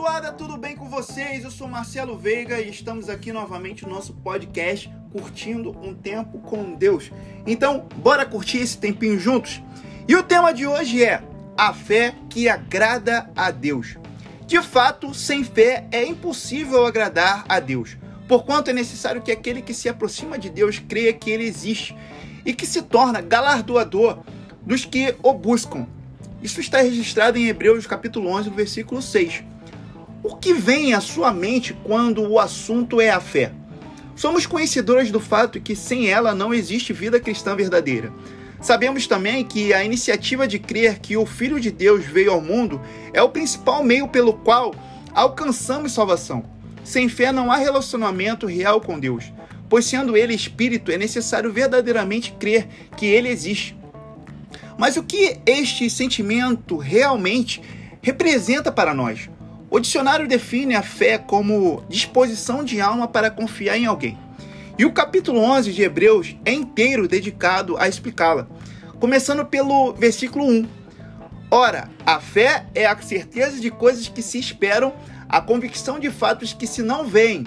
abençoada, tudo bem com vocês? Eu sou Marcelo Veiga e estamos aqui novamente no nosso podcast Curtindo um Tempo com Deus. Então, bora curtir esse tempinho juntos? E o tema de hoje é a fé que agrada a Deus. De fato, sem fé é impossível agradar a Deus, porquanto é necessário que aquele que se aproxima de Deus creia que ele existe e que se torna galardoador dos que o buscam. Isso está registrado em Hebreus capítulo 11, versículo 6. O que vem à sua mente quando o assunto é a fé? Somos conhecedores do fato que sem ela não existe vida cristã verdadeira. Sabemos também que a iniciativa de crer que o Filho de Deus veio ao mundo é o principal meio pelo qual alcançamos salvação. Sem fé não há relacionamento real com Deus, pois sendo ele espírito, é necessário verdadeiramente crer que ele existe. Mas o que este sentimento realmente representa para nós? O dicionário define a fé como disposição de alma para confiar em alguém. E o capítulo 11 de Hebreus é inteiro dedicado a explicá-la, começando pelo versículo 1. Ora, a fé é a certeza de coisas que se esperam, a convicção de fatos que se não veem.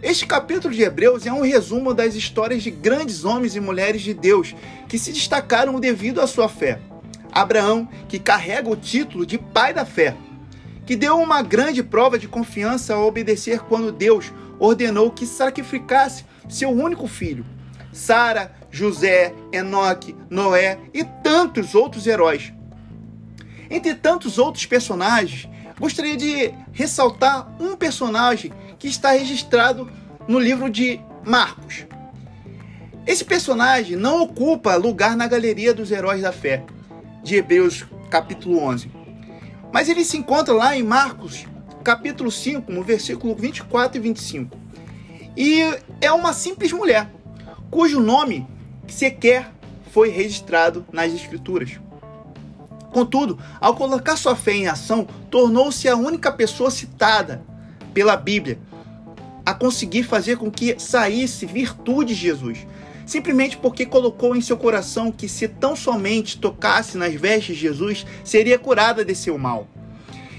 Este capítulo de Hebreus é um resumo das histórias de grandes homens e mulheres de Deus que se destacaram devido à sua fé. Abraão, que carrega o título de pai da fé, que deu uma grande prova de confiança ao obedecer quando Deus ordenou que sacrificasse seu único filho. Sara, José, Enoque, Noé e tantos outros heróis. Entre tantos outros personagens, gostaria de ressaltar um personagem que está registrado no livro de Marcos. Esse personagem não ocupa lugar na galeria dos heróis da fé, de Hebreus capítulo 11 mas ele se encontra lá em Marcos, capítulo 5, no versículo 24 e 25. E é uma simples mulher, cujo nome sequer foi registrado nas Escrituras. Contudo, ao colocar sua fé em ação, tornou-se a única pessoa citada pela Bíblia a conseguir fazer com que saísse virtude de Jesus simplesmente porque colocou em seu coração que se tão somente tocasse nas vestes de Jesus, seria curada de seu mal.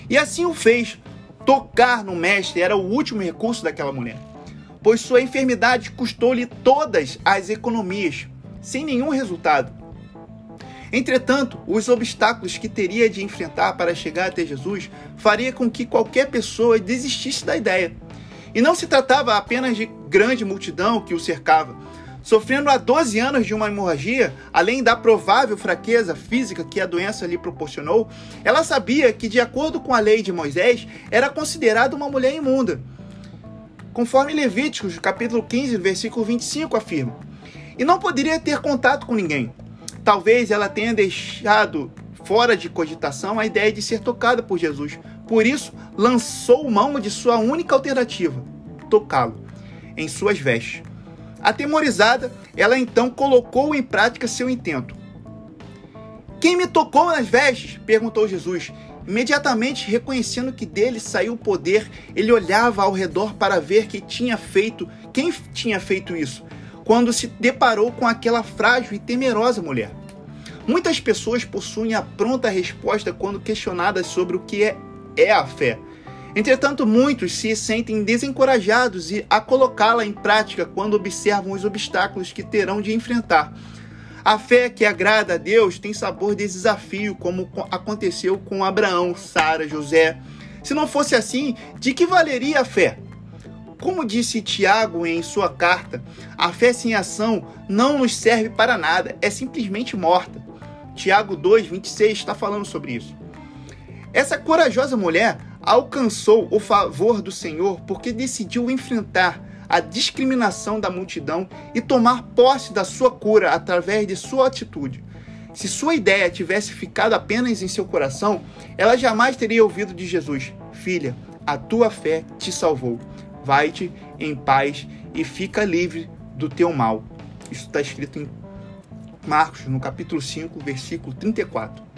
E assim o fez. Tocar no mestre era o último recurso daquela mulher, pois sua enfermidade custou-lhe todas as economias, sem nenhum resultado. Entretanto, os obstáculos que teria de enfrentar para chegar até Jesus faria com que qualquer pessoa desistisse da ideia. E não se tratava apenas de grande multidão que o cercava, Sofrendo há 12 anos de uma hemorragia, além da provável fraqueza física que a doença lhe proporcionou, ela sabia que, de acordo com a lei de Moisés, era considerada uma mulher imunda. Conforme Levíticos, capítulo 15, versículo 25 afirma. E não poderia ter contato com ninguém. Talvez ela tenha deixado fora de cogitação a ideia de ser tocada por Jesus. Por isso, lançou mão de sua única alternativa: tocá-lo em suas vestes. Atemorizada, ela então colocou em prática seu intento. Quem me tocou nas vestes? perguntou Jesus. Imediatamente reconhecendo que dele saiu o poder, ele olhava ao redor para ver que tinha feito, quem tinha feito isso, quando se deparou com aquela frágil e temerosa mulher. Muitas pessoas possuem a pronta resposta quando questionadas sobre o que é, é a fé. Entretanto, muitos se sentem desencorajados a colocá-la em prática quando observam os obstáculos que terão de enfrentar. A fé que agrada a Deus tem sabor de desafio, como aconteceu com Abraão, Sara, José. Se não fosse assim, de que valeria a fé? Como disse Tiago em sua carta, a fé sem ação não nos serve para nada, é simplesmente morta. Tiago 2, 26 está falando sobre isso. Essa corajosa mulher alcançou o favor do Senhor porque decidiu enfrentar a discriminação da multidão e tomar posse da sua cura através de sua atitude. Se sua ideia tivesse ficado apenas em seu coração, ela jamais teria ouvido de Jesus: Filha, a tua fé te salvou. Vai-te em paz e fica livre do teu mal. Isso está escrito em Marcos, no capítulo 5, versículo 34.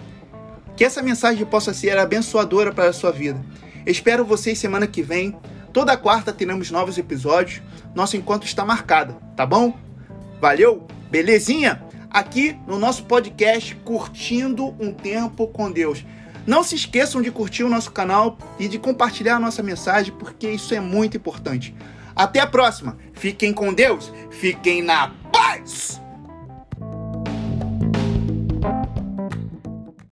Que essa mensagem possa ser abençoadora para a sua vida. Espero vocês semana que vem. Toda quarta teremos novos episódios. Nosso encontro está marcado, tá bom? Valeu? Belezinha? Aqui no nosso podcast Curtindo um Tempo com Deus. Não se esqueçam de curtir o nosso canal e de compartilhar a nossa mensagem, porque isso é muito importante. Até a próxima. Fiquem com Deus. Fiquem na paz.